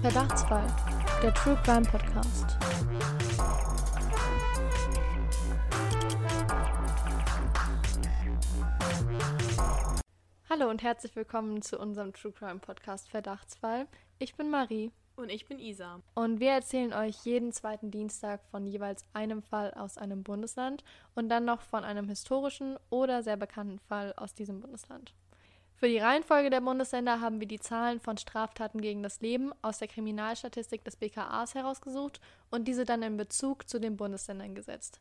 Verdachtsfall, der True Crime Podcast. Hallo und herzlich willkommen zu unserem True Crime Podcast Verdachtsfall. Ich bin Marie. Und ich bin Isa. Und wir erzählen euch jeden zweiten Dienstag von jeweils einem Fall aus einem Bundesland und dann noch von einem historischen oder sehr bekannten Fall aus diesem Bundesland. Für die Reihenfolge der Bundesländer haben wir die Zahlen von Straftaten gegen das Leben aus der Kriminalstatistik des BKAs herausgesucht und diese dann in Bezug zu den Bundesländern gesetzt.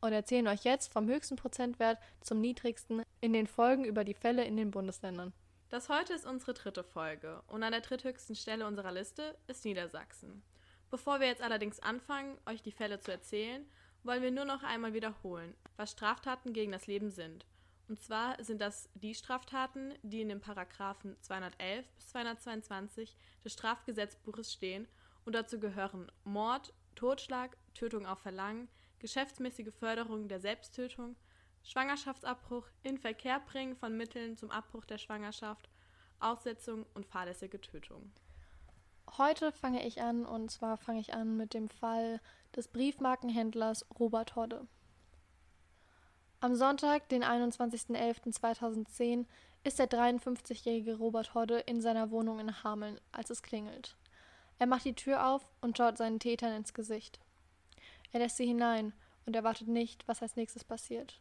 Und erzählen euch jetzt vom höchsten Prozentwert zum niedrigsten in den Folgen über die Fälle in den Bundesländern. Das heute ist unsere dritte Folge und an der dritthöchsten Stelle unserer Liste ist Niedersachsen. Bevor wir jetzt allerdings anfangen, euch die Fälle zu erzählen, wollen wir nur noch einmal wiederholen, was Straftaten gegen das Leben sind – und zwar sind das die Straftaten, die in den Paragraphen 211 bis 222 des Strafgesetzbuches stehen und dazu gehören Mord, Totschlag, Tötung auf Verlangen, geschäftsmäßige Förderung der Selbsttötung, Schwangerschaftsabbruch, in Verkehr bringen von Mitteln zum Abbruch der Schwangerschaft, Aussetzung und fahrlässige Tötung. Heute fange ich an und zwar fange ich an mit dem Fall des Briefmarkenhändlers Robert Hodde. Am Sonntag, den 21.11.2010, ist der 53-jährige Robert Hodde in seiner Wohnung in Hameln, als es klingelt. Er macht die Tür auf und schaut seinen Tätern ins Gesicht. Er lässt sie hinein und erwartet nicht, was als nächstes passiert.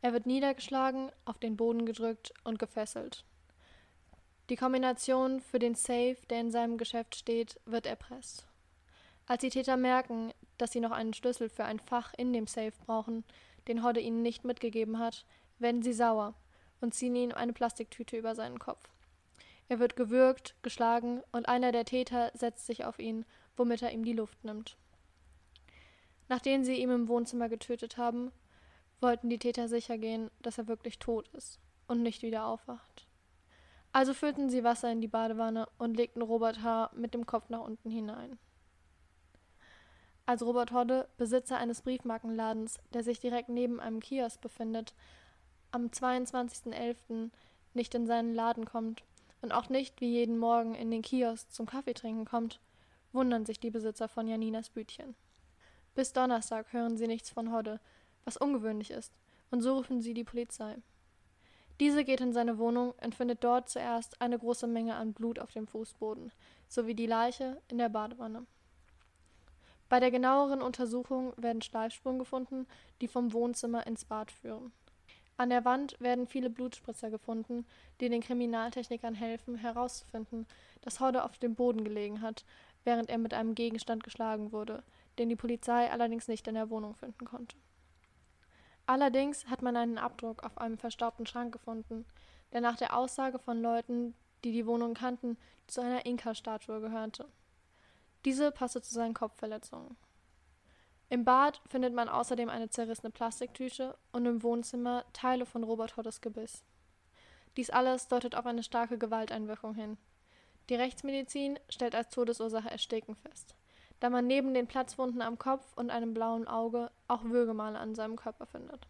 Er wird niedergeschlagen, auf den Boden gedrückt und gefesselt. Die Kombination für den Safe, der in seinem Geschäft steht, wird erpresst. Als die Täter merken, dass sie noch einen Schlüssel für ein Fach in dem Safe brauchen, den Hodde ihnen nicht mitgegeben hat, werden sie sauer und ziehen ihm eine Plastiktüte über seinen Kopf. Er wird gewürgt, geschlagen und einer der Täter setzt sich auf ihn, womit er ihm die Luft nimmt. Nachdem sie ihn im Wohnzimmer getötet haben, wollten die Täter sicher gehen, dass er wirklich tot ist und nicht wieder aufwacht. Also füllten sie Wasser in die Badewanne und legten Robert H. mit dem Kopf nach unten hinein. Als Robert Hodde, Besitzer eines Briefmarkenladens, der sich direkt neben einem Kiosk befindet, am 22.11. nicht in seinen Laden kommt und auch nicht wie jeden Morgen in den Kiosk zum Kaffeetrinken kommt, wundern sich die Besitzer von Janinas Bütchen. Bis Donnerstag hören sie nichts von Hodde, was ungewöhnlich ist, und so rufen sie die Polizei. Diese geht in seine Wohnung und findet dort zuerst eine große Menge an Blut auf dem Fußboden, sowie die Leiche in der Badewanne. Bei der genaueren Untersuchung werden Schleifspuren gefunden, die vom Wohnzimmer ins Bad führen. An der Wand werden viele Blutspritzer gefunden, die den Kriminaltechnikern helfen, herauszufinden, dass Hodde auf dem Boden gelegen hat, während er mit einem Gegenstand geschlagen wurde, den die Polizei allerdings nicht in der Wohnung finden konnte. Allerdings hat man einen Abdruck auf einem verstaubten Schrank gefunden, der nach der Aussage von Leuten, die die Wohnung kannten, zu einer Inka-Statue gehörte. Diese passte zu seinen Kopfverletzungen. Im Bad findet man außerdem eine zerrissene Plastiktüte und im Wohnzimmer Teile von Robert Hoddes Gebiss. Dies alles deutet auf eine starke Gewalteinwirkung hin. Die Rechtsmedizin stellt als Todesursache Ersticken fest, da man neben den Platzwunden am Kopf und einem blauen Auge auch Würgemale an seinem Körper findet.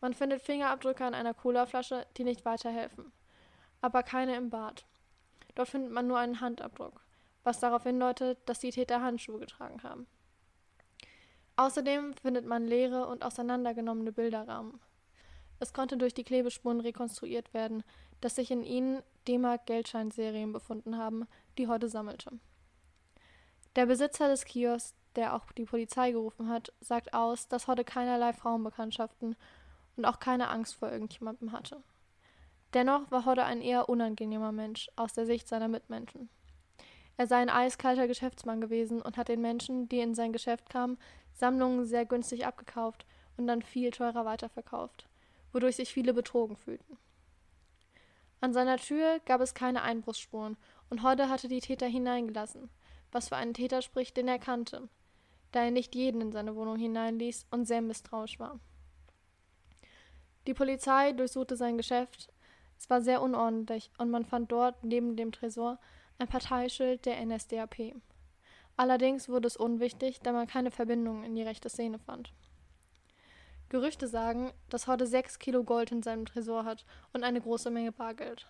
Man findet Fingerabdrücke an einer Colaflasche, die nicht weiterhelfen, aber keine im Bad. Dort findet man nur einen Handabdruck was darauf hindeutet, dass die Täter Handschuhe getragen haben. Außerdem findet man leere und auseinandergenommene Bilderrahmen. Es konnte durch die Klebespuren rekonstruiert werden, dass sich in ihnen D-Mark-Geldscheinserien befunden haben, die Hodde sammelte. Der Besitzer des Kiosks, der auch die Polizei gerufen hat, sagt aus, dass Hodde keinerlei Frauenbekanntschaften und auch keine Angst vor irgendjemandem hatte. Dennoch war Hodde ein eher unangenehmer Mensch aus der Sicht seiner Mitmenschen. Er sei ein eiskalter Geschäftsmann gewesen und hat den Menschen, die in sein Geschäft kamen, Sammlungen sehr günstig abgekauft und dann viel teurer weiterverkauft, wodurch sich viele betrogen fühlten. An seiner Tür gab es keine Einbruchsspuren und Hodde hatte die Täter hineingelassen, was für einen Täter spricht, den er kannte, da er nicht jeden in seine Wohnung hineinließ und sehr misstrauisch war. Die Polizei durchsuchte sein Geschäft. Es war sehr unordentlich und man fand dort neben dem Tresor ein Parteischild der NSDAP. Allerdings wurde es unwichtig, da man keine Verbindung in die rechte Szene fand. Gerüchte sagen, dass Hodde sechs Kilo Gold in seinem Tresor hat und eine große Menge Bargeld.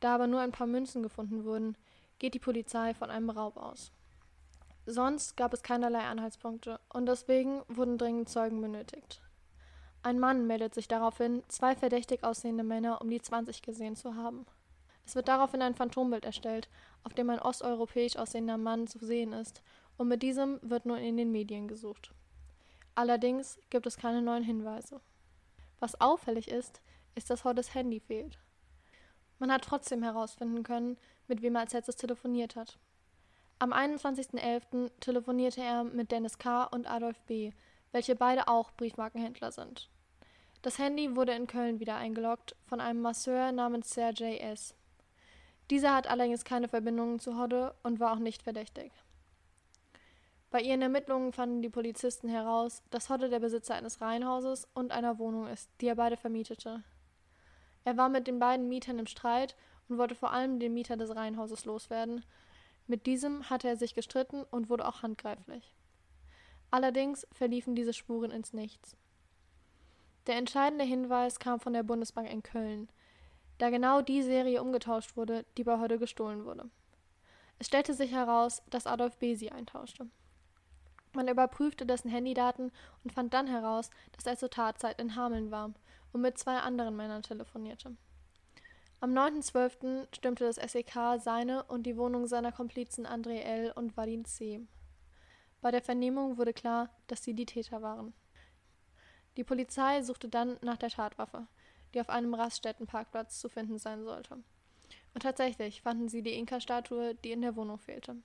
Da aber nur ein paar Münzen gefunden wurden, geht die Polizei von einem Raub aus. Sonst gab es keinerlei Anhaltspunkte und deswegen wurden dringend Zeugen benötigt. Ein Mann meldet sich daraufhin, zwei verdächtig aussehende Männer um die 20 gesehen zu haben. Es wird daraufhin ein Phantombild erstellt, auf dem ein osteuropäisch aussehender Mann zu sehen ist, und mit diesem wird nun in den Medien gesucht. Allerdings gibt es keine neuen Hinweise. Was auffällig ist, ist, dass Hoddes Handy fehlt. Man hat trotzdem herausfinden können, mit wem er als letztes telefoniert hat. Am 21.11. telefonierte er mit Dennis K. und Adolf B., welche beide auch Briefmarkenhändler sind. Das Handy wurde in Köln wieder eingeloggt von einem Masseur namens Sergej S. Dieser hat allerdings keine Verbindungen zu Hodde und war auch nicht verdächtig. Bei ihren Ermittlungen fanden die Polizisten heraus, dass Hodde der Besitzer eines Reihenhauses und einer Wohnung ist, die er beide vermietete. Er war mit den beiden Mietern im Streit und wollte vor allem den Mieter des Reihenhauses loswerden, mit diesem hatte er sich gestritten und wurde auch handgreiflich. Allerdings verliefen diese Spuren ins Nichts. Der entscheidende Hinweis kam von der Bundesbank in Köln, da genau die Serie umgetauscht wurde, die bei Hodde gestohlen wurde. Es stellte sich heraus, dass Adolf B. sie eintauschte. Man überprüfte dessen Handydaten und fand dann heraus, dass er zur Tatzeit in Hameln war und mit zwei anderen Männern telefonierte. Am 9.12. stürmte das SEK seine und die Wohnung seiner Komplizen André L. und Vadim C. Bei der Vernehmung wurde klar, dass sie die Täter waren. Die Polizei suchte dann nach der Tatwaffe, die auf einem Raststättenparkplatz zu finden sein sollte. Und tatsächlich fanden sie die Inka-Statue, die in der Wohnung fehlte.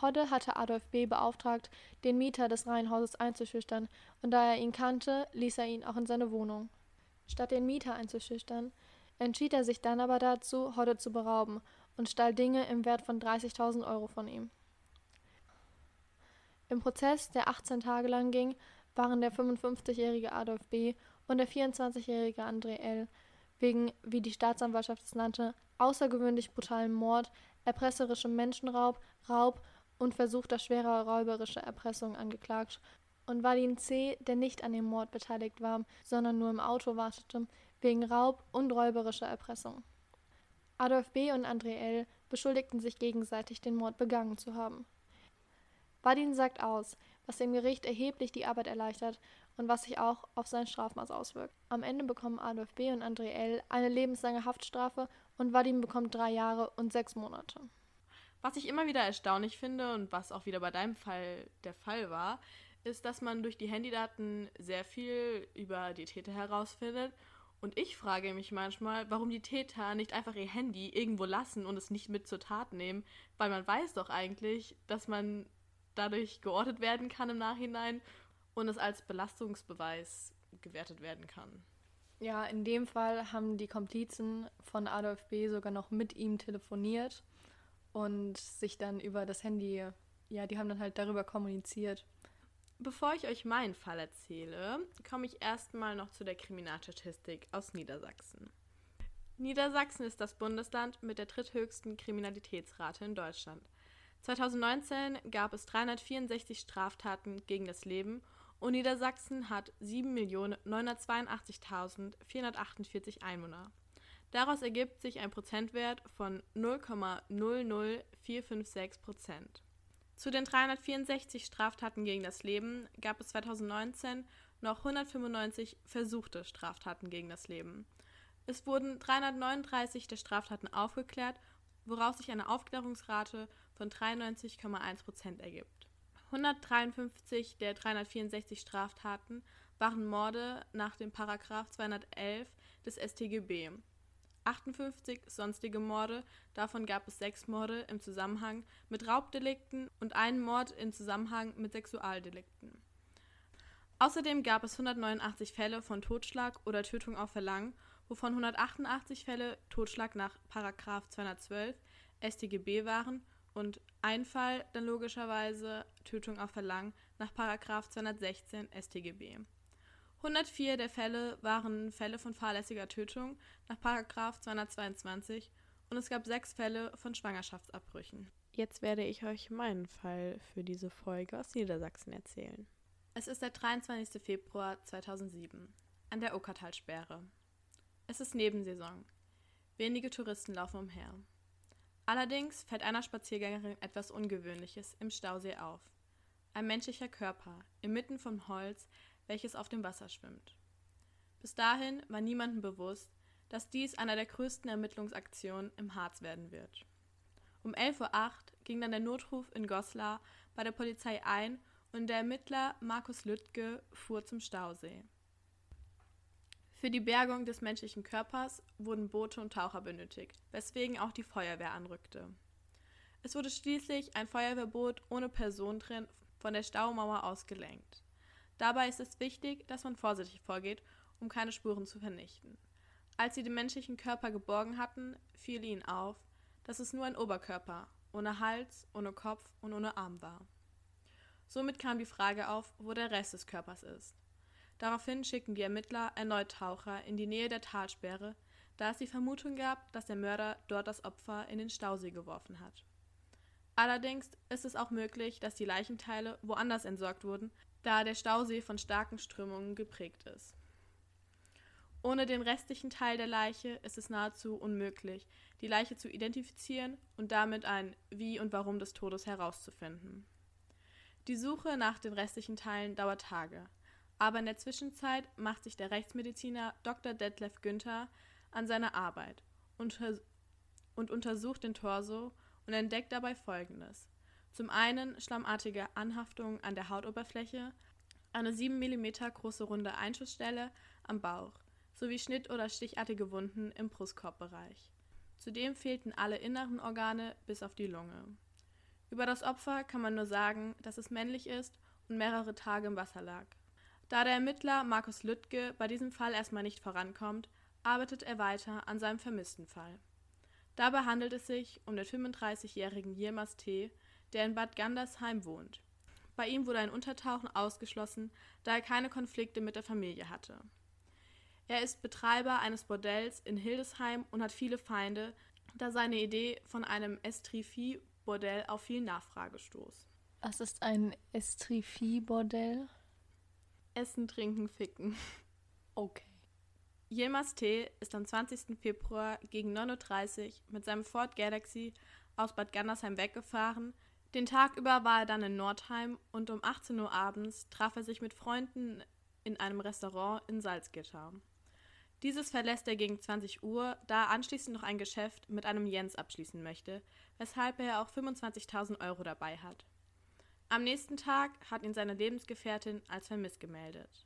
Hodde hatte Adolf B. beauftragt, den Mieter des Reihenhauses einzuschüchtern, und da er ihn kannte, ließ er ihn auch in seine Wohnung. Statt den Mieter einzuschüchtern, entschied er sich dann aber dazu, Hodde zu berauben und stahl Dinge im Wert von 30.000 Euro von ihm. Im Prozess, der 18 Tage lang ging, waren der 55-jährige Adolf B. und der 24-jährige André L. wegen, wie die Staatsanwaltschaft es nannte, außergewöhnlich brutalen Mord, erpresserischem Menschenraub, Raub und versuchter schwerer räuberischer Erpressung angeklagt und Vadim C., der nicht an dem Mord beteiligt war, sondern nur im Auto wartete, wegen Raub und räuberischer Erpressung. Adolf B. und André L. beschuldigten sich gegenseitig, den Mord begangen zu haben. Badin sagt aus, was dem Gericht erheblich die Arbeit erleichtert und was sich auch auf sein Strafmaß auswirkt. Am Ende bekommen Adolf B. und André L. eine lebenslange Haftstrafe und Vadim bekommt drei Jahre und sechs Monate. Was ich immer wieder erstaunlich finde und was auch wieder bei deinem Fall der Fall war, ist, dass man durch die Handydaten sehr viel über die Täter herausfindet und ich frage mich manchmal, warum die Täter nicht einfach ihr Handy irgendwo lassen und es nicht mit zur Tat nehmen, weil man weiß doch eigentlich, dass man dadurch geortet werden kann im Nachhinein und es als Belastungsbeweis gewertet werden kann. Ja, in dem Fall haben die Komplizen von Adolf B. sogar noch mit ihm telefoniert und sich dann über das Handy, ja, die haben dann halt darüber kommuniziert. Bevor ich euch meinen Fall erzähle, komme ich erstmal noch zu der Kriminalstatistik aus Niedersachsen. Niedersachsen ist das Bundesland mit der dritthöchsten Kriminalitätsrate in Deutschland. 2019 gab es 364 Straftaten gegen das Leben und Niedersachsen hat 7.982.448 Einwohner. Daraus ergibt sich ein Prozentwert von 0,00456 Prozent. Zu den 364 Straftaten gegen das Leben gab es 2019 noch 195 versuchte Straftaten gegen das Leben. Es wurden 339 der Straftaten aufgeklärt, woraus sich eine Aufklärungsrate von 93,1 Prozent ergibt. 153 der 364 Straftaten waren Morde nach dem Paragraph 211 des StGB 58 sonstige Morde, davon gab es sechs Morde im Zusammenhang mit Raubdelikten und einen Mord im Zusammenhang mit Sexualdelikten. Außerdem gab es 189 Fälle von Totschlag oder Tötung auf Verlangen, wovon 188 Fälle Totschlag nach § 212 StGB waren und ein Fall dann logischerweise Tötung auf Verlangen nach § 216 StGB 104 der Fälle waren Fälle von fahrlässiger Tötung nach 222 und es gab sechs Fälle von Schwangerschaftsabbrüchen. Jetzt werde ich euch meinen Fall für diese Folge aus Niedersachsen erzählen. Es ist der 23. Februar 2007 an der Okertalsperre. Es ist Nebensaison. Wenige Touristen laufen umher. Allerdings fällt einer Spaziergängerin etwas Ungewöhnliches im Stausee auf. Ein menschlicher Körper, inmitten von Holz, welches auf dem Wasser schwimmt. Bis dahin war niemandem bewusst, dass dies einer der größten Ermittlungsaktionen im Harz werden wird. Um 11.08 Uhr ging dann der Notruf in Goslar bei der Polizei ein und der Ermittler Markus Lüttke fuhr zum Stausee. Für die Bergung des menschlichen Körpers wurden Boote und Taucher benötigt, weswegen auch die Feuerwehr anrückte. Es wurde schließlich ein Feuerwehrboot ohne Person drin von der Staumauer aus gelenkt. Dabei ist es wichtig, dass man vorsichtig vorgeht, um keine Spuren zu vernichten. Als sie den menschlichen Körper geborgen hatten, fiel ihnen auf, dass es nur ein Oberkörper, ohne Hals, ohne Kopf und ohne Arm war. Somit kam die Frage auf, wo der Rest des Körpers ist. Daraufhin schickten die Ermittler erneut Taucher in die Nähe der Talsperre, da es die Vermutung gab, dass der Mörder dort das Opfer in den Stausee geworfen hat. Allerdings ist es auch möglich, dass die Leichenteile woanders entsorgt wurden, da der Stausee von starken Strömungen geprägt ist. Ohne den restlichen Teil der Leiche ist es nahezu unmöglich, die Leiche zu identifizieren und damit ein Wie und Warum des Todes herauszufinden. Die Suche nach den restlichen Teilen dauert Tage. Aber in der Zwischenzeit macht sich der Rechtsmediziner Dr. Detlef Günther an seine Arbeit und, untersucht den Torso und entdeckt dabei Folgendes. Zum einen schlammartige Anhaftungen an der Hautoberfläche, eine 7 mm große runde Einschussstelle am Bauch sowie schnitt- oder stichartige Wunden im Brustkorbbereich. Zudem fehlten alle inneren Organe bis auf die Lunge. Über das Opfer kann man nur sagen, dass es männlich ist und mehrere Tage im Wasser lag. Da der Ermittler Markus Lüttke bei diesem Fall erstmal nicht vorankommt, arbeitet er weiter an seinem vermissten Fall. Dabei handelt es sich um den 35-jährigen Yilmaz T., der in Bad Gandersheim wohnt. Bei ihm wurde ein Untertauchen ausgeschlossen, da er keine Konflikte mit der Familie hatte. Er ist Betreiber eines Bordells in Hildesheim und hat viele Feinde, da seine Idee von einem Estrifie-Bordell auf viel Nachfrage stoß. Was ist ein Estrifie-Bordell? Essen, Trinken, Ficken. Okay. Yilmaz T. ist am 20. Februar gegen 9.30 Uhr mit seinem Ford Galaxy aus Bad Gandersheim weggefahren. Den Tag über war er dann in Nordheim und um 18 Uhr abends traf er sich mit Freunden in einem Restaurant in Salzgitter. Dieses verlässt er gegen 20 Uhr, da er anschließend noch ein Geschäft mit einem Jens abschließen möchte, weshalb er auch 25.000 Euro dabei hat. Am nächsten Tag hat ihn seine Lebensgefährtin als vermisst gemeldet.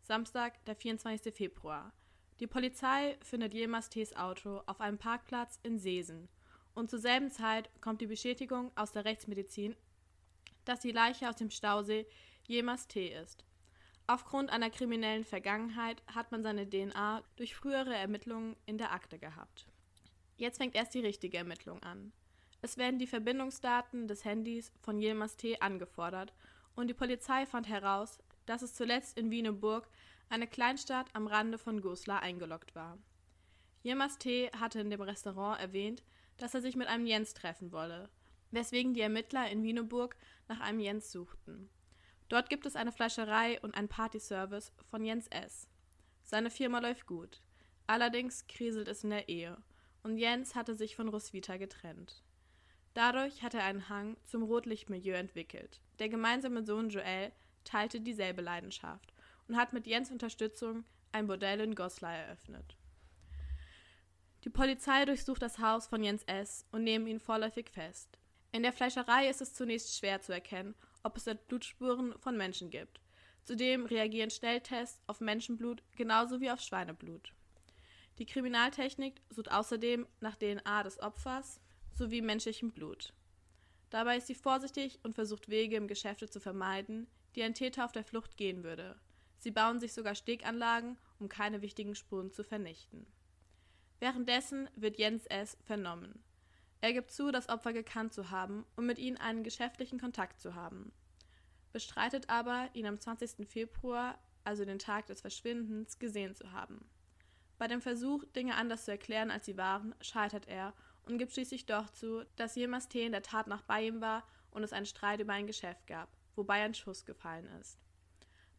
Samstag, der 24. Februar. Die Polizei findet Yilmaz T.s Auto auf einem Parkplatz in Seesen und zur selben Zeit kommt die Bestätigung aus der Rechtsmedizin, dass die Leiche aus dem Stausee Yilmaz T. ist. Aufgrund einer kriminellen Vergangenheit hat man seine DNA durch frühere Ermittlungen in der Akte gehabt. Jetzt fängt erst die richtige Ermittlung an. Es werden die Verbindungsdaten des Handys von Yilmaz T. angefordert und die Polizei fand heraus, dass es zuletzt in Wieneburg, eine Kleinstadt am Rande von Goslar, eingeloggt war. Yilmaz T. hatte in dem Restaurant erwähnt, dass er sich mit einem Jens treffen wolle, weswegen die Ermittler in Wieneburg nach einem Jens suchten. Dort gibt es eine Fleischerei und einen Partyservice von Jens S. Seine Firma läuft gut. Allerdings kriselt es in der Ehe und Jens hatte sich von Roswitha getrennt. Dadurch hat er einen Hang zum Rotlichtmilieu entwickelt. Der gemeinsame Sohn Joel teilte dieselbe Leidenschaft und hat mit Jens Unterstützung ein Bordell in Goslar eröffnet. Die Polizei durchsucht das Haus von Jens S. und nehmen ihn vorläufig fest. In der Fleischerei ist es zunächst schwer zu erkennen, ob es dort Blutspuren von Menschen gibt. Zudem reagieren Schnelltests auf Menschenblut genauso wie auf Schweineblut. Die Kriminaltechnik sucht außerdem nach DNA des Opfers sowie menschlichem Blut. Dabei ist sie vorsichtig und versucht Wege im Geschäfte zu vermeiden, die ein Täter auf der Flucht gehen würde. Sie bauen sich sogar Steganlagen, um keine wichtigen Spuren zu vernichten. Währenddessen wird Jens S. vernommen. Er gibt zu, das Opfer gekannt zu haben und mit ihnen einen geschäftlichen Kontakt zu haben. Bestreitet aber, ihn am 20. Februar, also den Tag des Verschwindens, gesehen zu haben. Bei dem Versuch, Dinge anders zu erklären, als sie waren, scheitert er und gibt schließlich doch zu, dass T. in der Tat noch bei ihm war und es einen Streit über ein Geschäft gab, wobei ein Schuss gefallen ist.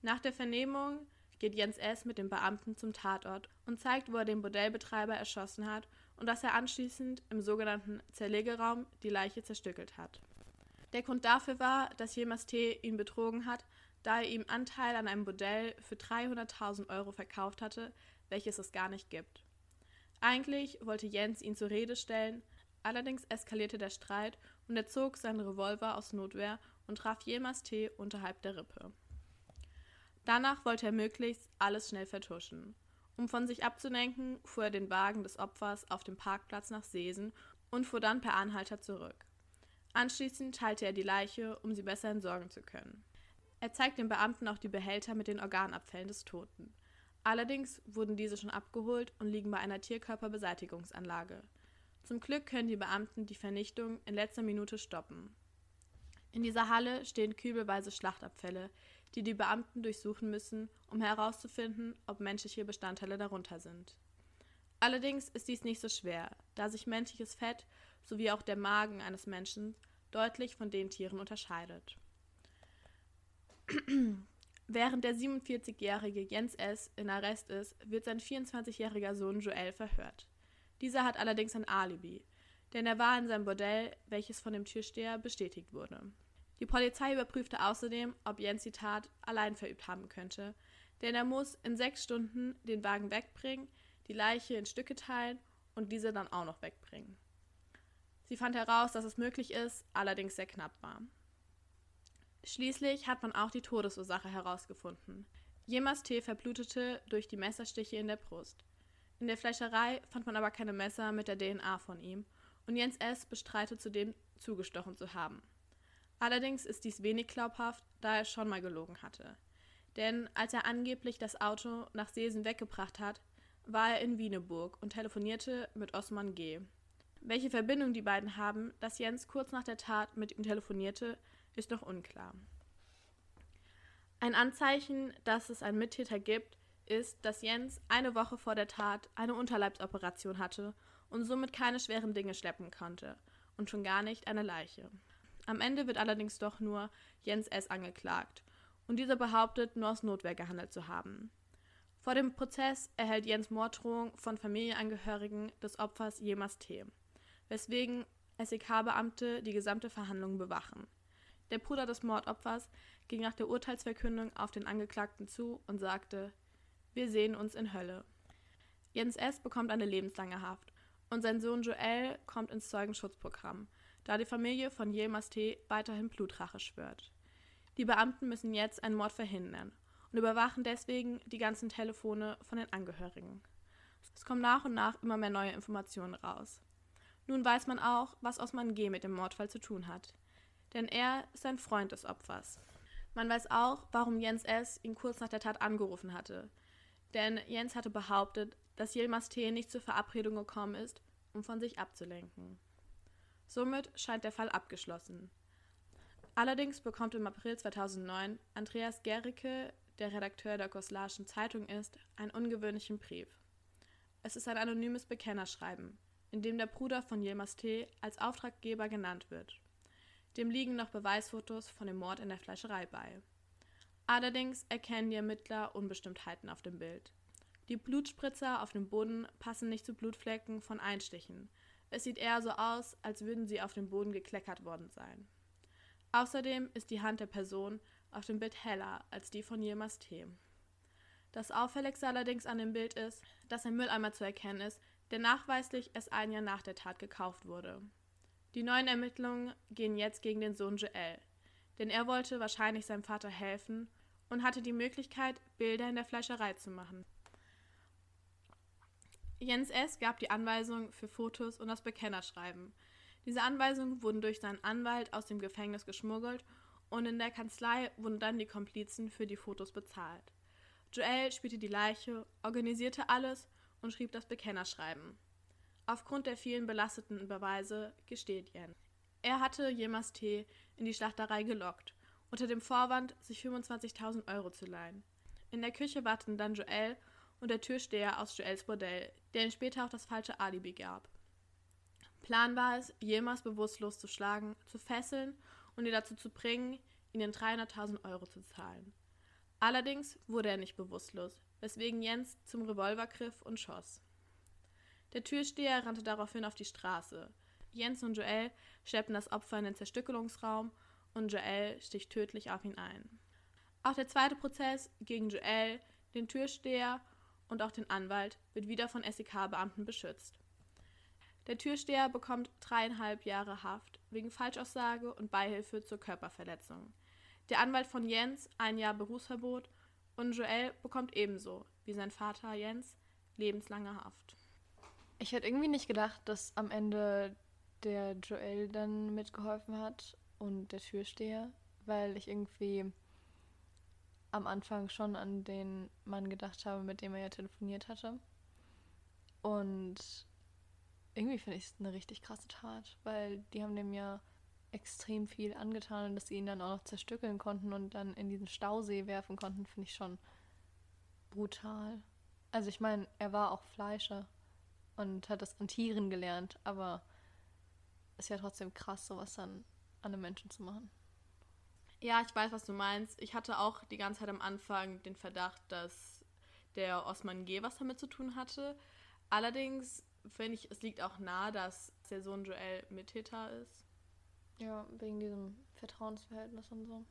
Nach der Vernehmung geht Jens S. mit dem Beamten zum Tatort und zeigt, wo er den Bordellbetreiber erschossen hat und dass er anschließend im sogenannten Zerlegeraum die Leiche zerstückelt hat. Der Grund dafür war, dass Jemas T. ihn betrogen hat, da er ihm Anteil an einem Bordell für 300.000 Euro verkauft hatte, welches es gar nicht gibt. Eigentlich wollte Jens ihn zur Rede stellen, allerdings eskalierte der Streit und er zog seinen Revolver aus Notwehr und traf Jemas T. unterhalb der Rippe. Danach wollte er möglichst alles schnell vertuschen. Um von sich abzulenken, fuhr er den Wagen des Opfers auf dem Parkplatz nach Seesen und fuhr dann per Anhalter zurück. Anschließend teilte er die Leiche, um sie besser entsorgen zu können. Er zeigt den Beamten auch die Behälter mit den Organabfällen des Toten. Allerdings wurden diese schon abgeholt und liegen bei einer Tierkörperbeseitigungsanlage. Zum Glück können die Beamten die Vernichtung in letzter Minute stoppen. In dieser Halle stehen kübelweise Schlachtabfälle, die die Beamten durchsuchen müssen, um herauszufinden, ob menschliche Bestandteile darunter sind. Allerdings ist dies nicht so schwer, da sich menschliches Fett sowie auch der Magen eines Menschen deutlich von den Tieren unterscheidet. Während der 47-jährige Jens S. in Arrest ist, wird sein 24-jähriger Sohn Joel verhört. Dieser hat allerdings ein Alibi, denn er war in seinem Bordell, welches von dem Türsteher bestätigt wurde. Die Polizei überprüfte außerdem, ob Jens die Tat allein verübt haben könnte, denn er muss in sechs Stunden den Wagen wegbringen, die Leiche in Stücke teilen und diese dann auch noch wegbringen. Sie fand heraus, dass es möglich ist, allerdings sehr knapp war. Schließlich hat man auch die Todesursache herausgefunden. Jemas T. verblutete durch die Messerstiche in der Brust. In der Fleischerei fand man aber keine Messer mit der DNA von ihm und Jens S. bestreitet zudem zugestochen zu haben. Allerdings ist dies wenig glaubhaft, da er schon mal gelogen hatte. Denn als er angeblich das Auto nach Seesen weggebracht hat, war er in Wieneburg und telefonierte mit Osman G. Welche Verbindung die beiden haben, dass Jens kurz nach der Tat mit ihm telefonierte, ist noch unklar. Ein Anzeichen, dass es einen Mittäter gibt, ist, dass Jens eine Woche vor der Tat eine Unterleibsoperation hatte und somit keine schweren Dinge schleppen konnte und schon gar nicht eine Leiche. Am Ende wird allerdings doch nur Jens S. angeklagt und dieser behauptet, nur aus Notwehr gehandelt zu haben. Vor dem Prozess erhält Jens Morddrohung von Familienangehörigen des Opfers Jemas T., weswegen SEK-Beamte die gesamte Verhandlung bewachen. Der Bruder des Mordopfers ging nach der Urteilsverkündung auf den Angeklagten zu und sagte: Wir sehen uns in Hölle. Jens S. bekommt eine lebenslange Haft und sein Sohn Joel kommt ins Zeugenschutzprogramm da die Familie von Yilmaz T. weiterhin Blutrache schwört. Die Beamten müssen jetzt einen Mord verhindern und überwachen deswegen die ganzen Telefone von den Angehörigen. Es kommen nach und nach immer mehr neue Informationen raus. Nun weiß man auch, was Osman G. mit dem Mordfall zu tun hat. Denn er ist ein Freund des Opfers. Man weiß auch, warum Jens S. ihn kurz nach der Tat angerufen hatte. Denn Jens hatte behauptet, dass Yilmaz T. nicht zur Verabredung gekommen ist, um von sich abzulenken. Somit scheint der Fall abgeschlossen. Allerdings bekommt im April 2009 Andreas Gericke, der Redakteur der Goslarschen Zeitung ist, einen ungewöhnlichen Brief. Es ist ein anonymes Bekennerschreiben, in dem der Bruder von Yilmaz T. als Auftraggeber genannt wird. Dem liegen noch Beweisfotos von dem Mord in der Fleischerei bei. Allerdings erkennen die Ermittler Unbestimmtheiten auf dem Bild. Die Blutspritzer auf dem Boden passen nicht zu Blutflecken von Einstichen, es sieht eher so aus, als würden sie auf dem Boden gekleckert worden sein. Außerdem ist die Hand der Person auf dem Bild heller als die von Yilmaz T. Das Auffälligste allerdings an dem Bild ist, dass ein Mülleimer zu erkennen ist, der nachweislich erst ein Jahr nach der Tat gekauft wurde. Die neuen Ermittlungen gehen jetzt gegen den Sohn Joel, denn er wollte wahrscheinlich seinem Vater helfen und hatte die Möglichkeit, Bilder in der Fleischerei zu machen. Jens S. gab die Anweisung für Fotos und das Bekennerschreiben. Diese Anweisungen wurden durch seinen Anwalt aus dem Gefängnis geschmuggelt und in der Kanzlei wurden dann die Komplizen für die Fotos bezahlt. Joel spielte die Leiche, organisierte alles und schrieb das Bekennerschreiben. Aufgrund der vielen belasteten Beweise gesteht Jens. Er hatte Jemas T. in die Schlachterei gelockt, unter dem Vorwand, sich 25.000 Euro zu leihen. In der Küche warteten dann Joel und der Türsteher aus Joels Bordell, der ihm später auch das falsche Alibi gab. Plan war es, Yilmaz bewusstlos zu schlagen, zu fesseln und ihn dazu zu bringen, ihnen 300.000 Euro zu zahlen. Allerdings wurde er nicht bewusstlos, weswegen Jens zum Revolver griff und schoss. Der Türsteher rannte daraufhin auf die Straße. Jens und Joel schleppen das Opfer in den Zerstückelungsraum und Joel sticht tödlich auf ihn ein. Auch der zweite Prozess gegen Joel, den Türsteher und auch den Anwalt wird wieder von SEK-Beamten beschützt. Der Türsteher bekommt dreieinhalb Jahre Haft wegen Falschaussage und Beihilfe zur Körperverletzung. Der Anwalt von Jens ein Jahr Berufsverbot und Joel bekommt ebenso, wie sein Vater Jens, lebenslange Haft. Ich hätte irgendwie nicht gedacht, dass am Ende der Joel dann mitgeholfen hat und der Türsteher, weil ich irgendwie am Anfang schon an den Mann gedacht habe, mit dem er ja telefoniert hatte. Und irgendwie finde ich es eine richtig krasse Tat, weil die haben dem ja extrem viel angetan und dass sie ihn dann auch noch zerstückeln konnten und dann in diesen Stausee werfen konnten, finde ich schon brutal. Also ich meine, er war auch Fleischer und hat das an Tieren gelernt, aber ist ja trotzdem krass, sowas dann an einem Menschen zu machen. Ja, ich weiß, was du meinst. Ich hatte auch die ganze Zeit am Anfang den Verdacht, dass der Osman G. was damit zu tun hatte. Allerdings finde ich, es liegt auch nahe, dass der Sohn Joel Mittäter ist. Ja, wegen diesem Vertrauensverhältnis und so.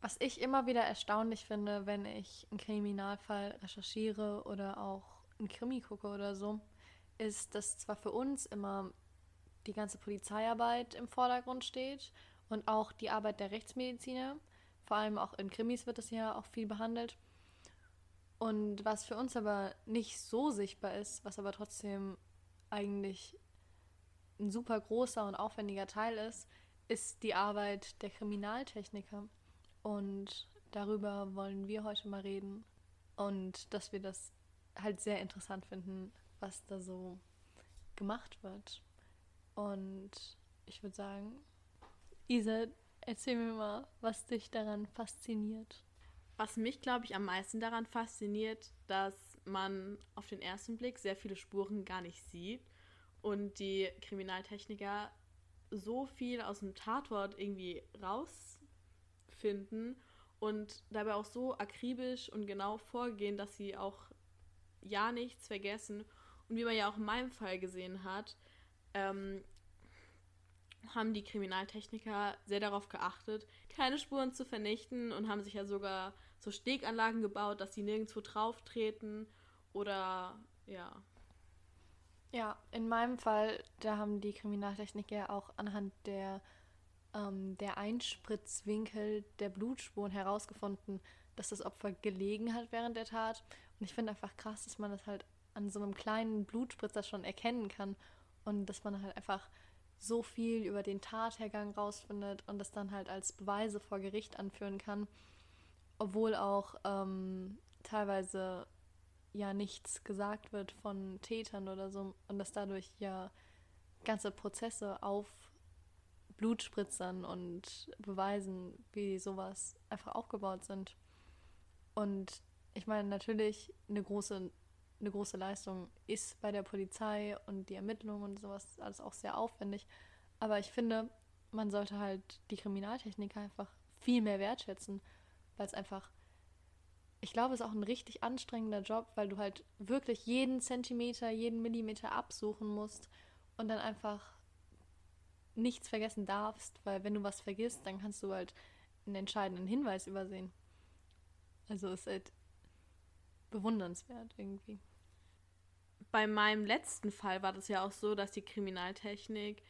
Was ich immer wieder erstaunlich finde, wenn ich einen Kriminalfall recherchiere oder auch einen Krimi gucke oder so, ist, dass zwar für uns immer die ganze Polizeiarbeit im Vordergrund steht und auch die Arbeit der Rechtsmediziner, vor allem auch in Krimis wird das ja auch viel behandelt. Und was für uns aber nicht so sichtbar ist, was aber trotzdem eigentlich ein super großer und aufwendiger Teil ist, ist die Arbeit der Kriminaltechniker. Und darüber wollen wir heute mal reden. Und dass wir das halt sehr interessant finden, was da so gemacht wird. Und ich würde sagen, Isa, erzähl mir mal, was dich daran fasziniert. Was mich, glaube ich, am meisten daran fasziniert, dass man auf den ersten Blick sehr viele Spuren gar nicht sieht und die Kriminaltechniker so viel aus dem Tatort irgendwie rausfinden und dabei auch so akribisch und genau vorgehen, dass sie auch ja nichts vergessen. Und wie man ja auch in meinem Fall gesehen hat, ähm, haben die Kriminaltechniker sehr darauf geachtet, keine Spuren zu vernichten und haben sich ja sogar so Steganlagen gebaut, dass sie nirgendwo drauf treten oder ja. Ja, in meinem Fall, da haben die Kriminaltechniker auch anhand der, ähm, der Einspritzwinkel der Blutspuren herausgefunden, dass das Opfer gelegen hat während der Tat. Und ich finde einfach krass, dass man das halt an so einem kleinen Blutspritzer schon erkennen kann. Und dass man halt einfach so viel über den Tathergang rausfindet und das dann halt als Beweise vor Gericht anführen kann, obwohl auch ähm, teilweise ja nichts gesagt wird von Tätern oder so. Und dass dadurch ja ganze Prozesse auf Blutspritzern und Beweisen, wie sowas einfach aufgebaut sind. Und ich meine, natürlich eine große eine große Leistung ist bei der Polizei und die Ermittlungen und sowas alles auch sehr aufwendig. Aber ich finde, man sollte halt die Kriminaltechnik einfach viel mehr wertschätzen, weil es einfach, ich glaube, es ist auch ein richtig anstrengender Job, weil du halt wirklich jeden Zentimeter, jeden Millimeter absuchen musst und dann einfach nichts vergessen darfst, weil wenn du was vergisst, dann kannst du halt einen entscheidenden Hinweis übersehen. Also ist halt bewundernswert irgendwie bei meinem letzten Fall war das ja auch so, dass die Kriminaltechnik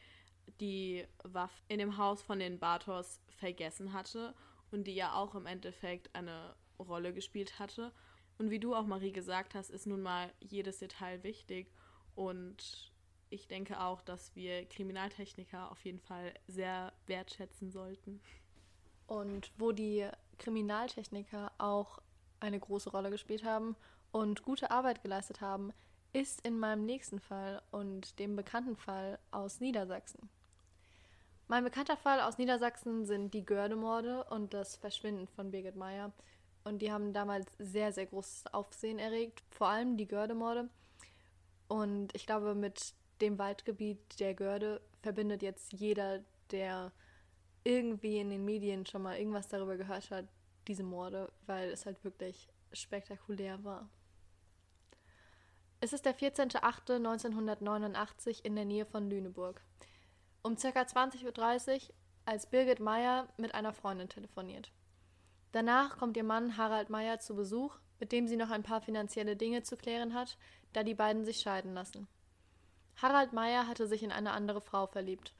die Waffe in dem Haus von den Bartos vergessen hatte und die ja auch im Endeffekt eine Rolle gespielt hatte. Und wie du auch, Marie, gesagt hast, ist nun mal jedes Detail wichtig. Und ich denke auch, dass wir Kriminaltechniker auf jeden Fall sehr wertschätzen sollten. Und wo die Kriminaltechniker auch eine große Rolle gespielt haben und gute Arbeit geleistet haben, ist in meinem nächsten Fall und dem bekannten Fall aus Niedersachsen. Mein bekannter Fall aus Niedersachsen sind die Gördemorde und das Verschwinden von Birgit Meyer. Und die haben damals sehr, sehr großes Aufsehen erregt, vor allem die Gördemorde. Und ich glaube, mit dem Waldgebiet der Görde verbindet jetzt jeder, der irgendwie in den Medien schon mal irgendwas darüber gehört hat, diese Morde, weil es halt wirklich spektakulär war. Es ist der 14.08.1989 in der Nähe von Lüneburg. Um ca. 20.30 Uhr, als Birgit Meyer mit einer Freundin telefoniert. Danach kommt ihr Mann Harald Meyer zu Besuch, mit dem sie noch ein paar finanzielle Dinge zu klären hat, da die beiden sich scheiden lassen. Harald Meyer hatte sich in eine andere Frau verliebt,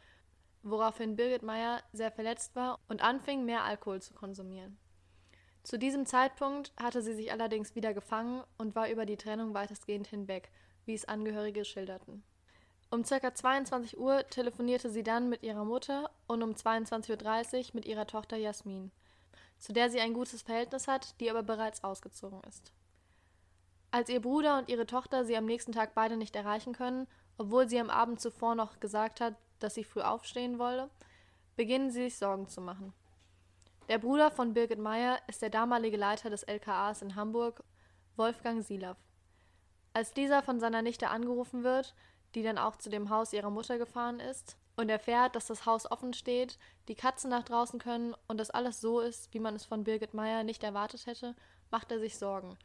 woraufhin Birgit Meyer sehr verletzt war und anfing, mehr Alkohol zu konsumieren. Zu diesem Zeitpunkt hatte sie sich allerdings wieder gefangen und war über die Trennung weitestgehend hinweg, wie es Angehörige schilderten. Um ca. 22 Uhr telefonierte sie dann mit ihrer Mutter und um 22.30 Uhr mit ihrer Tochter Jasmin, zu der sie ein gutes Verhältnis hat, die aber bereits ausgezogen ist. Als ihr Bruder und ihre Tochter sie am nächsten Tag beide nicht erreichen können, obwohl sie am Abend zuvor noch gesagt hat, dass sie früh aufstehen wolle, beginnen sie sich Sorgen zu machen. Der Bruder von Birgit Meyer ist der damalige Leiter des LKAs in Hamburg, Wolfgang Silav. Als dieser von seiner Nichte angerufen wird, die dann auch zu dem Haus ihrer Mutter gefahren ist, und erfährt, dass das Haus offen steht, die Katzen nach draußen können und dass alles so ist, wie man es von Birgit Meyer nicht erwartet hätte, macht er sich Sorgen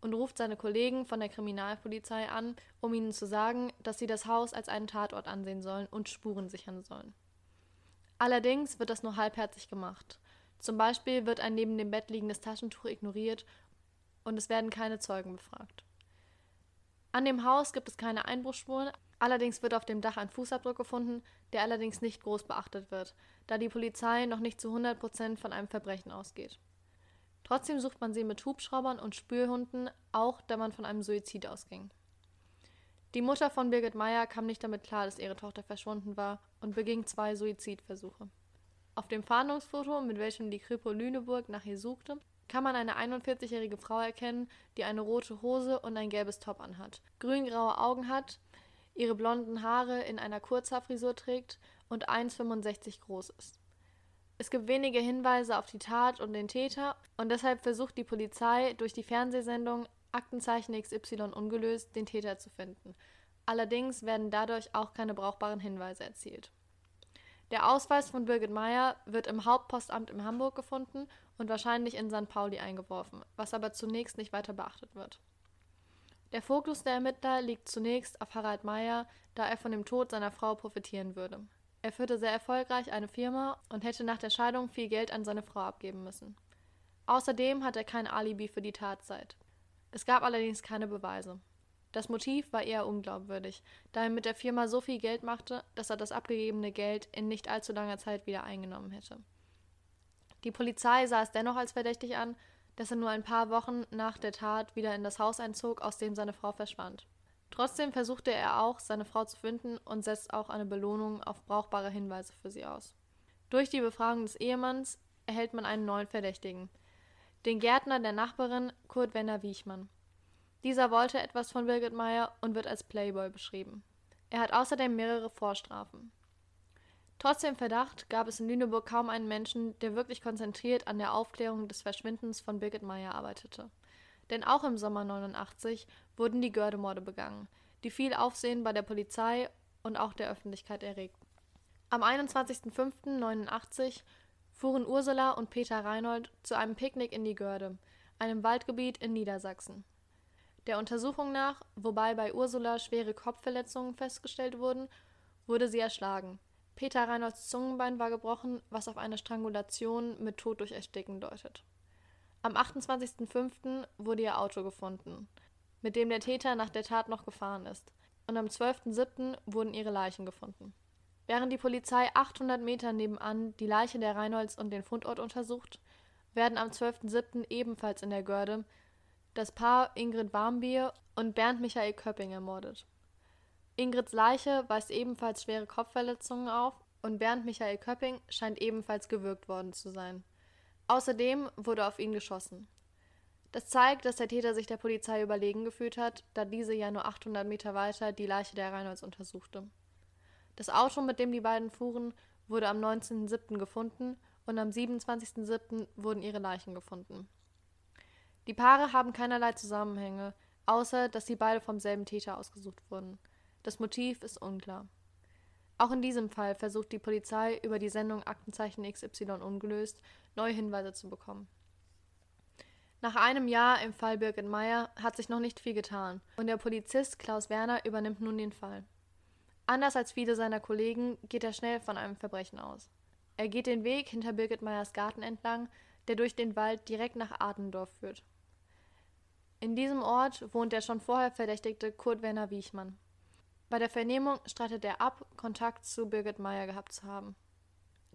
und ruft seine Kollegen von der Kriminalpolizei an, um ihnen zu sagen, dass sie das Haus als einen Tatort ansehen sollen und Spuren sichern sollen. Allerdings wird das nur halbherzig gemacht. Zum Beispiel wird ein neben dem Bett liegendes Taschentuch ignoriert und es werden keine Zeugen befragt. An dem Haus gibt es keine Einbruchsspuren, allerdings wird auf dem Dach ein Fußabdruck gefunden, der allerdings nicht groß beachtet wird, da die Polizei noch nicht zu 100 Prozent von einem Verbrechen ausgeht. Trotzdem sucht man sie mit Hubschraubern und Spürhunden, auch da man von einem Suizid ausging. Die Mutter von Birgit Meyer kam nicht damit klar, dass ihre Tochter verschwunden war und beging zwei Suizidversuche. Auf dem Fahndungsfoto, mit welchem die Kripo Lüneburg nach ihr suchte, kann man eine 41-jährige Frau erkennen, die eine rote Hose und ein gelbes Top anhat, grüngraue Augen hat, ihre blonden Haare in einer Kurzhaarfrisur trägt und 1,65 groß ist. Es gibt wenige Hinweise auf die Tat und den Täter und deshalb versucht die Polizei durch die Fernsehsendung Aktenzeichen XY ungelöst den Täter zu finden. Allerdings werden dadurch auch keine brauchbaren Hinweise erzielt. Der Ausweis von Birgit Meyer wird im Hauptpostamt in Hamburg gefunden und wahrscheinlich in St. Pauli eingeworfen, was aber zunächst nicht weiter beachtet wird. Der Fokus der Ermittler liegt zunächst auf Harald Meyer, da er von dem Tod seiner Frau profitieren würde. Er führte sehr erfolgreich eine Firma und hätte nach der Scheidung viel Geld an seine Frau abgeben müssen. Außerdem hat er kein Alibi für die Tatzeit. Es gab allerdings keine Beweise. Das Motiv war eher unglaubwürdig, da er mit der Firma so viel Geld machte, dass er das abgegebene Geld in nicht allzu langer Zeit wieder eingenommen hätte. Die Polizei sah es dennoch als verdächtig an, dass er nur ein paar Wochen nach der Tat wieder in das Haus einzog, aus dem seine Frau verschwand. Trotzdem versuchte er auch, seine Frau zu finden und setzt auch eine Belohnung auf brauchbare Hinweise für sie aus. Durch die Befragung des Ehemanns erhält man einen neuen Verdächtigen, den Gärtner der Nachbarin Kurt Wenner Wiechmann. Dieser wollte etwas von Birgit Meyer und wird als Playboy beschrieben. Er hat außerdem mehrere Vorstrafen. Trotz dem Verdacht gab es in Lüneburg kaum einen Menschen, der wirklich konzentriert an der Aufklärung des Verschwindens von Birgit Meyer arbeitete. Denn auch im Sommer 89 wurden die Gördemorde begangen, die viel Aufsehen bei der Polizei und auch der Öffentlichkeit erregten. Am 21.05.89 fuhren Ursula und Peter Reinhold zu einem Picknick in die Görde, einem Waldgebiet in Niedersachsen. Der Untersuchung nach, wobei bei Ursula schwere Kopfverletzungen festgestellt wurden, wurde sie erschlagen. Peter Reinholds Zungenbein war gebrochen, was auf eine Strangulation mit Tod durch Ersticken deutet. Am 28.05. wurde ihr Auto gefunden, mit dem der Täter nach der Tat noch gefahren ist, und am 12.07. wurden ihre Leichen gefunden. Während die Polizei 800 Meter nebenan die Leiche der Reinholds und den Fundort untersucht, werden am 12.07. ebenfalls in der Görde das Paar Ingrid Barmbier und Bernd Michael Köpping ermordet. Ingrids Leiche weist ebenfalls schwere Kopfverletzungen auf und Bernd Michael Köpping scheint ebenfalls gewürgt worden zu sein. Außerdem wurde auf ihn geschossen. Das zeigt, dass der Täter sich der Polizei überlegen gefühlt hat, da diese ja nur 800 Meter weiter die Leiche der Reinholds untersuchte. Das Auto, mit dem die beiden fuhren, wurde am 19.07. gefunden und am 27.07. wurden ihre Leichen gefunden. Die Paare haben keinerlei Zusammenhänge, außer dass sie beide vom selben Täter ausgesucht wurden. Das Motiv ist unklar. Auch in diesem Fall versucht die Polizei über die Sendung Aktenzeichen XY ungelöst neue Hinweise zu bekommen. Nach einem Jahr im Fall Birgit Meyer hat sich noch nicht viel getan und der Polizist Klaus Werner übernimmt nun den Fall. Anders als viele seiner Kollegen geht er schnell von einem Verbrechen aus. Er geht den Weg hinter Birgit Meyers Garten entlang, der durch den Wald direkt nach Adendorf führt. In diesem Ort wohnt der schon vorher verdächtigte Kurt Werner Wiechmann. Bei der Vernehmung streitet er ab, Kontakt zu Birgit Meyer gehabt zu haben.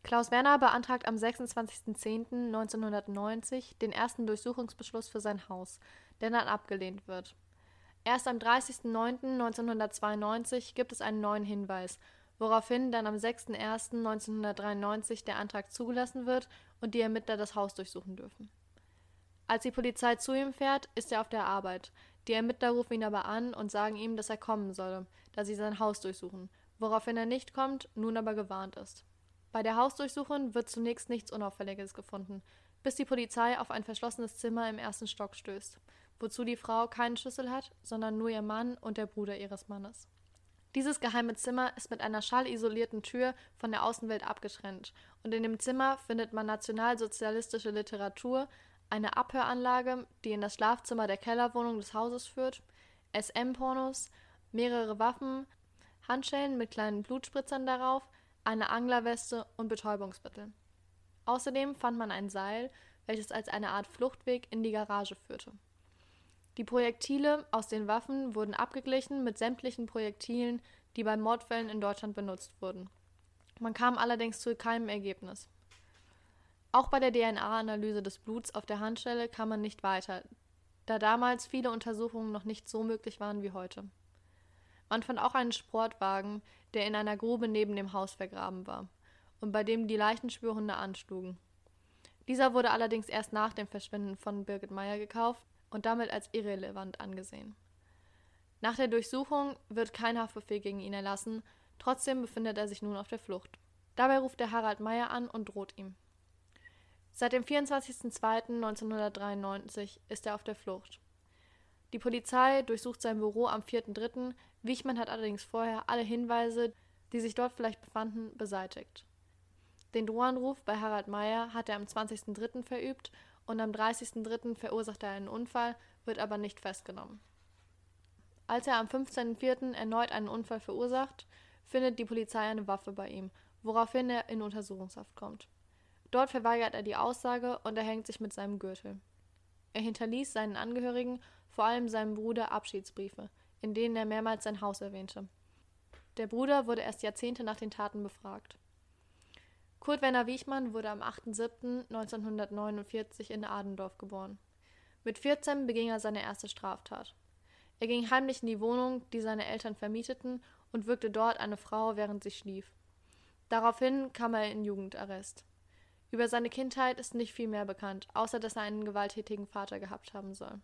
Klaus Werner beantragt am 26.10.1990 den ersten Durchsuchungsbeschluss für sein Haus, der dann abgelehnt wird. Erst am 30.09.1992 gibt es einen neuen Hinweis, woraufhin dann am 6.01.1993 der Antrag zugelassen wird und die Ermittler das Haus durchsuchen dürfen. Als die Polizei zu ihm fährt, ist er auf der Arbeit. Die Ermittler rufen ihn aber an und sagen ihm, dass er kommen solle, da sie sein Haus durchsuchen, woraufhin er nicht kommt, nun aber gewarnt ist. Bei der Hausdurchsuchung wird zunächst nichts Unauffälliges gefunden, bis die Polizei auf ein verschlossenes Zimmer im ersten Stock stößt, wozu die Frau keinen Schlüssel hat, sondern nur ihr Mann und der Bruder ihres Mannes. Dieses geheime Zimmer ist mit einer schallisolierten Tür von der Außenwelt abgetrennt, und in dem Zimmer findet man nationalsozialistische Literatur, eine Abhöranlage, die in das Schlafzimmer der Kellerwohnung des Hauses führt, SM-Pornos, mehrere Waffen, Handschellen mit kleinen Blutspritzern darauf, eine Anglerweste und Betäubungsmittel. Außerdem fand man ein Seil, welches als eine Art Fluchtweg in die Garage führte. Die Projektile aus den Waffen wurden abgeglichen mit sämtlichen Projektilen, die bei Mordfällen in Deutschland benutzt wurden. Man kam allerdings zu keinem Ergebnis. Auch bei der DNA-Analyse des Bluts auf der Handschelle kam man nicht weiter, da damals viele Untersuchungen noch nicht so möglich waren wie heute. Man fand auch einen Sportwagen, der in einer Grube neben dem Haus vergraben war und bei dem die Leichenspürhunde anschlugen. Dieser wurde allerdings erst nach dem Verschwinden von Birgit Meyer gekauft und damit als irrelevant angesehen. Nach der Durchsuchung wird kein Haftbefehl gegen ihn erlassen, trotzdem befindet er sich nun auf der Flucht. Dabei ruft er Harald Meyer an und droht ihm. Seit dem 24.02.1993 ist er auf der Flucht. Die Polizei durchsucht sein Büro am 4.3., Wichmann hat allerdings vorher alle Hinweise, die sich dort vielleicht befanden, beseitigt. Den Drohanruf bei Harald Meyer hat er am 20.03. verübt und am 30.03. verursacht er einen Unfall, wird aber nicht festgenommen. Als er am 15.04. erneut einen Unfall verursacht, findet die Polizei eine Waffe bei ihm, woraufhin er in Untersuchungshaft kommt. Dort verweigert er die Aussage und erhängt sich mit seinem Gürtel. Er hinterließ seinen Angehörigen, vor allem seinem Bruder, Abschiedsbriefe, in denen er mehrmals sein Haus erwähnte. Der Bruder wurde erst Jahrzehnte nach den Taten befragt. Kurt Werner Wiechmann wurde am 8.7.1949 in Adendorf geboren. Mit 14 beging er seine erste Straftat. Er ging heimlich in die Wohnung, die seine Eltern vermieteten, und wirkte dort eine Frau, während sie schlief. Daraufhin kam er in Jugendarrest. Über seine Kindheit ist nicht viel mehr bekannt, außer dass er einen gewalttätigen Vater gehabt haben soll.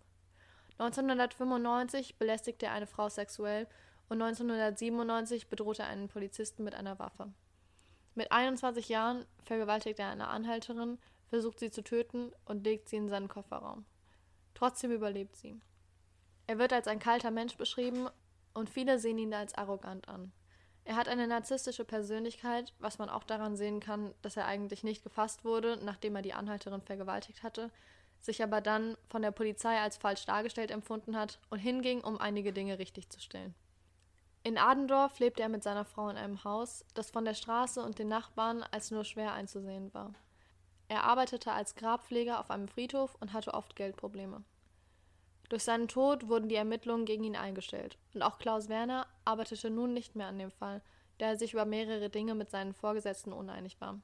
1995 belästigte er eine Frau sexuell und 1997 bedrohte er einen Polizisten mit einer Waffe. Mit 21 Jahren vergewaltigt er eine Anhalterin, versucht sie zu töten und legt sie in seinen Kofferraum. Trotzdem überlebt sie. Er wird als ein kalter Mensch beschrieben und viele sehen ihn als arrogant an. Er hat eine narzisstische Persönlichkeit, was man auch daran sehen kann, dass er eigentlich nicht gefasst wurde, nachdem er die Anhalterin vergewaltigt hatte, sich aber dann von der Polizei als falsch dargestellt empfunden hat und hinging, um einige Dinge richtigzustellen. In Adendorf lebte er mit seiner Frau in einem Haus, das von der Straße und den Nachbarn als nur schwer einzusehen war. Er arbeitete als Grabpfleger auf einem Friedhof und hatte oft Geldprobleme. Durch seinen Tod wurden die Ermittlungen gegen ihn eingestellt, und auch Klaus Werner arbeitete nun nicht mehr an dem Fall, da er sich über mehrere Dinge mit seinen Vorgesetzten uneinig war.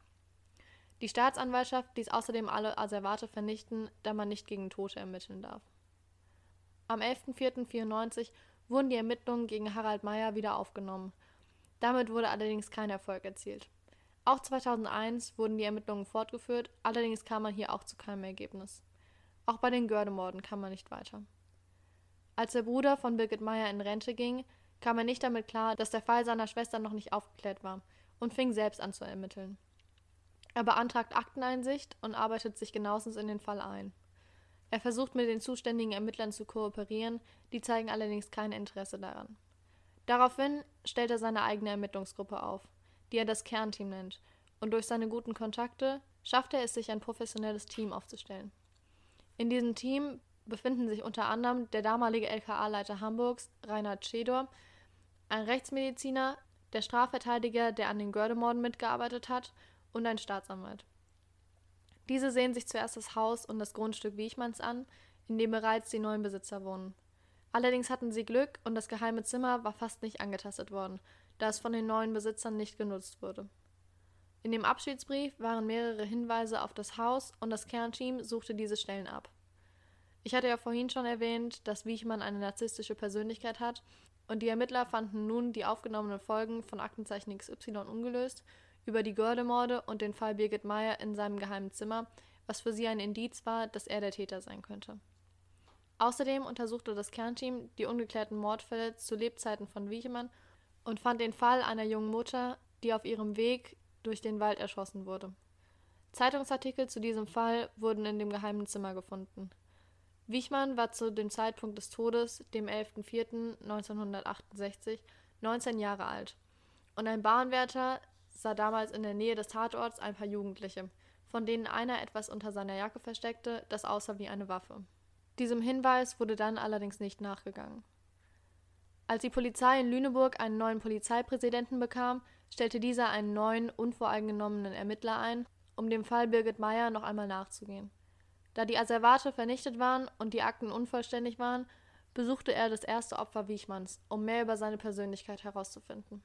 Die Staatsanwaltschaft ließ außerdem alle Asservate vernichten, da man nicht gegen Tote ermitteln darf. Am 11.04.94 wurden die Ermittlungen gegen Harald Meyer wieder aufgenommen. Damit wurde allerdings kein Erfolg erzielt. Auch 2001 wurden die Ermittlungen fortgeführt, allerdings kam man hier auch zu keinem Ergebnis. Auch bei den Gördemorden kam man nicht weiter. Als der Bruder von Birgit Meyer in Rente ging, kam er nicht damit klar, dass der Fall seiner Schwester noch nicht aufgeklärt war und fing selbst an zu ermitteln. Er beantragt Akteneinsicht und arbeitet sich genauestens in den Fall ein. Er versucht mit den zuständigen Ermittlern zu kooperieren, die zeigen allerdings kein Interesse daran. Daraufhin stellt er seine eigene Ermittlungsgruppe auf, die er das Kernteam nennt, und durch seine guten Kontakte schafft er es sich, ein professionelles Team aufzustellen. In diesem Team befinden sich unter anderem der damalige LKA-Leiter Hamburgs, Reinhard Schedor, ein Rechtsmediziner, der Strafverteidiger, der an den Gördemorden mitgearbeitet hat, und ein Staatsanwalt. Diese sehen sich zuerst das Haus und das Grundstück Wiechmanns an, in dem bereits die neuen Besitzer wohnen. Allerdings hatten sie Glück und das geheime Zimmer war fast nicht angetastet worden, da es von den neuen Besitzern nicht genutzt wurde. In dem Abschiedsbrief waren mehrere Hinweise auf das Haus und das Kernteam suchte diese Stellen ab. Ich hatte ja vorhin schon erwähnt, dass Wiechmann eine narzisstische Persönlichkeit hat und die Ermittler fanden nun die aufgenommenen Folgen von Aktenzeichen XY ungelöst über die Gördemorde und den Fall Birgit Meyer in seinem geheimen Zimmer, was für sie ein Indiz war, dass er der Täter sein könnte. Außerdem untersuchte das Kernteam die ungeklärten Mordfälle zu Lebzeiten von Wiechemann und fand den Fall einer jungen Mutter, die auf ihrem Weg durch den Wald erschossen wurde. Zeitungsartikel zu diesem Fall wurden in dem geheimen Zimmer gefunden. Wichmann war zu dem Zeitpunkt des Todes, dem 11.04.1968, 19 Jahre alt. Und ein Bahnwärter sah damals in der Nähe des Tatorts ein paar Jugendliche, von denen einer etwas unter seiner Jacke versteckte, das aussah wie eine Waffe. Diesem Hinweis wurde dann allerdings nicht nachgegangen. Als die Polizei in Lüneburg einen neuen Polizeipräsidenten bekam, stellte dieser einen neuen, unvoreingenommenen Ermittler ein, um dem Fall Birgit Meyer noch einmal nachzugehen. Da die Asservate vernichtet waren und die Akten unvollständig waren, besuchte er das erste Opfer Wiechmanns, um mehr über seine Persönlichkeit herauszufinden.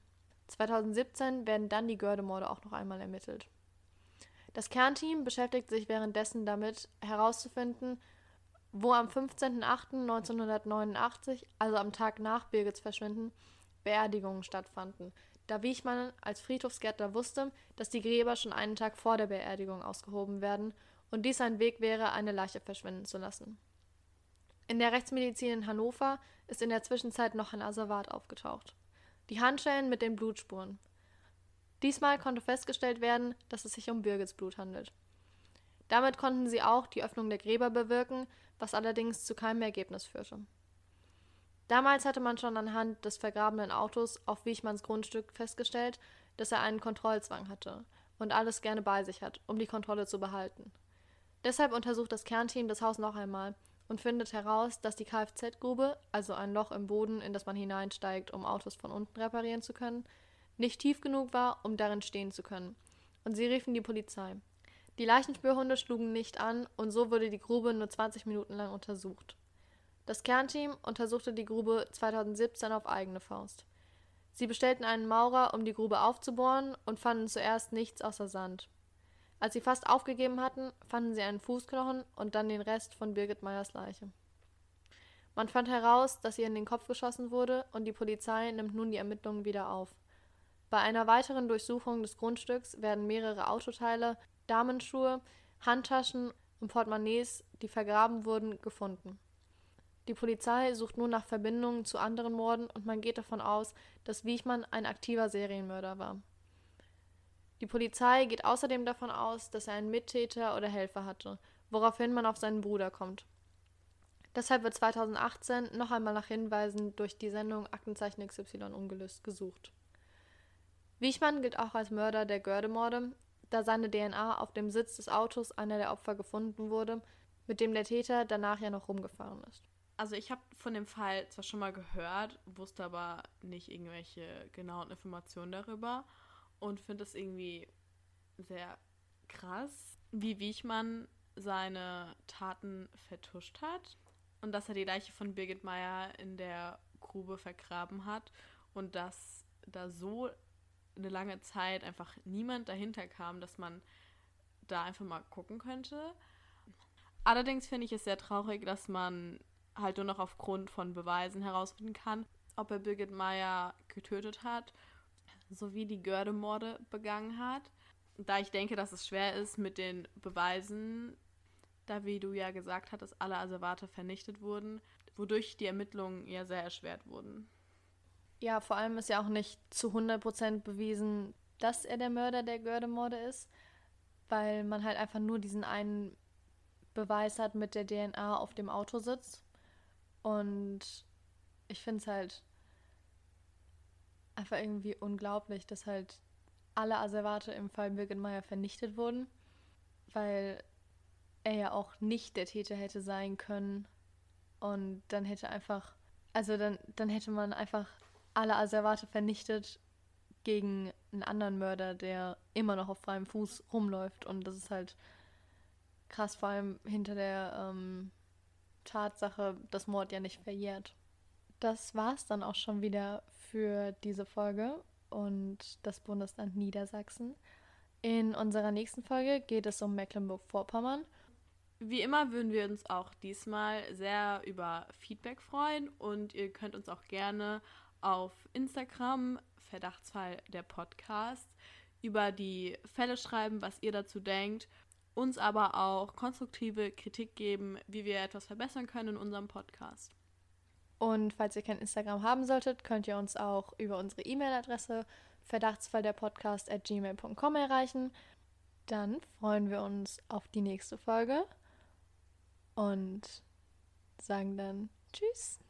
2017 werden dann die Gördemorde auch noch einmal ermittelt. Das Kernteam beschäftigt sich währenddessen damit, herauszufinden, wo am 15.08.1989, also am Tag nach Birgits Verschwinden, Beerdigungen stattfanden, da Wiechmann als Friedhofsgärtner wusste, dass die Gräber schon einen Tag vor der Beerdigung ausgehoben werden und dies ein Weg wäre, eine Leiche verschwinden zu lassen. In der Rechtsmedizin in Hannover ist in der Zwischenzeit noch ein Asservat aufgetaucht. Die Handschellen mit den Blutspuren. Diesmal konnte festgestellt werden, dass es sich um Birgits Blut handelt. Damit konnten sie auch die Öffnung der Gräber bewirken, was allerdings zu keinem Ergebnis führte. Damals hatte man schon anhand des vergrabenen Autos auf Wiechmanns Grundstück festgestellt, dass er einen Kontrollzwang hatte und alles gerne bei sich hat, um die Kontrolle zu behalten. Deshalb untersucht das Kernteam das Haus noch einmal und findet heraus, dass die Kfz-Grube, also ein Loch im Boden, in das man hineinsteigt, um Autos von unten reparieren zu können, nicht tief genug war, um darin stehen zu können. Und sie riefen die Polizei. Die Leichenspürhunde schlugen nicht an und so wurde die Grube nur 20 Minuten lang untersucht. Das Kernteam untersuchte die Grube 2017 auf eigene Faust. Sie bestellten einen Maurer, um die Grube aufzubohren und fanden zuerst nichts außer Sand. Als sie fast aufgegeben hatten, fanden sie einen Fußknochen und dann den Rest von Birgit Meyers Leiche. Man fand heraus, dass ihr in den Kopf geschossen wurde und die Polizei nimmt nun die Ermittlungen wieder auf. Bei einer weiteren Durchsuchung des Grundstücks werden mehrere Autoteile, Damenschuhe, Handtaschen und Portemonnaies, die vergraben wurden, gefunden. Die Polizei sucht nun nach Verbindungen zu anderen Morden und man geht davon aus, dass Wiechmann ein aktiver Serienmörder war. Die Polizei geht außerdem davon aus, dass er einen Mittäter oder Helfer hatte, woraufhin man auf seinen Bruder kommt. Deshalb wird 2018 noch einmal nach Hinweisen durch die Sendung Aktenzeichen XY ungelöst gesucht. Wiechmann gilt auch als Mörder der Gördemorde da seine DNA auf dem Sitz des Autos einer der Opfer gefunden wurde, mit dem der Täter danach ja noch rumgefahren ist. Also ich habe von dem Fall zwar schon mal gehört, wusste aber nicht irgendwelche genauen Informationen darüber und finde es irgendwie sehr krass, wie Wiechmann seine Taten vertuscht hat und dass er die Leiche von Birgit Meyer in der Grube vergraben hat und dass da so eine lange Zeit einfach niemand dahinter kam, dass man da einfach mal gucken könnte. Allerdings finde ich es sehr traurig, dass man halt nur noch aufgrund von Beweisen herausfinden kann, ob er Birgit Meyer getötet hat, sowie die Gördemorde begangen hat. Da ich denke, dass es schwer ist mit den Beweisen, da wie du ja gesagt hattest, alle Asservate vernichtet wurden, wodurch die Ermittlungen ja sehr erschwert wurden. Ja, vor allem ist ja auch nicht zu 100% bewiesen, dass er der Mörder der Gördemorde ist, weil man halt einfach nur diesen einen Beweis hat mit der DNA auf dem Autositz. Und ich finde es halt einfach irgendwie unglaublich, dass halt alle Asservate im Fall Birgit Meyer vernichtet wurden, weil er ja auch nicht der Täter hätte sein können. Und dann hätte einfach, also dann, dann hätte man einfach alle Asservate vernichtet gegen einen anderen Mörder, der immer noch auf freiem Fuß rumläuft. Und das ist halt krass, vor allem hinter der ähm, Tatsache, dass Mord ja nicht verjährt. Das war's dann auch schon wieder für diese Folge und das Bundesland Niedersachsen. In unserer nächsten Folge geht es um Mecklenburg-Vorpommern. Wie immer würden wir uns auch diesmal sehr über Feedback freuen und ihr könnt uns auch gerne auf Instagram, Verdachtsfall der Podcast, über die Fälle schreiben, was ihr dazu denkt, uns aber auch konstruktive Kritik geben, wie wir etwas verbessern können in unserem Podcast. Und falls ihr kein Instagram haben solltet, könnt ihr uns auch über unsere E-Mail-Adresse verdachtsfall der Podcast at gmail.com erreichen. Dann freuen wir uns auf die nächste Folge und sagen dann Tschüss.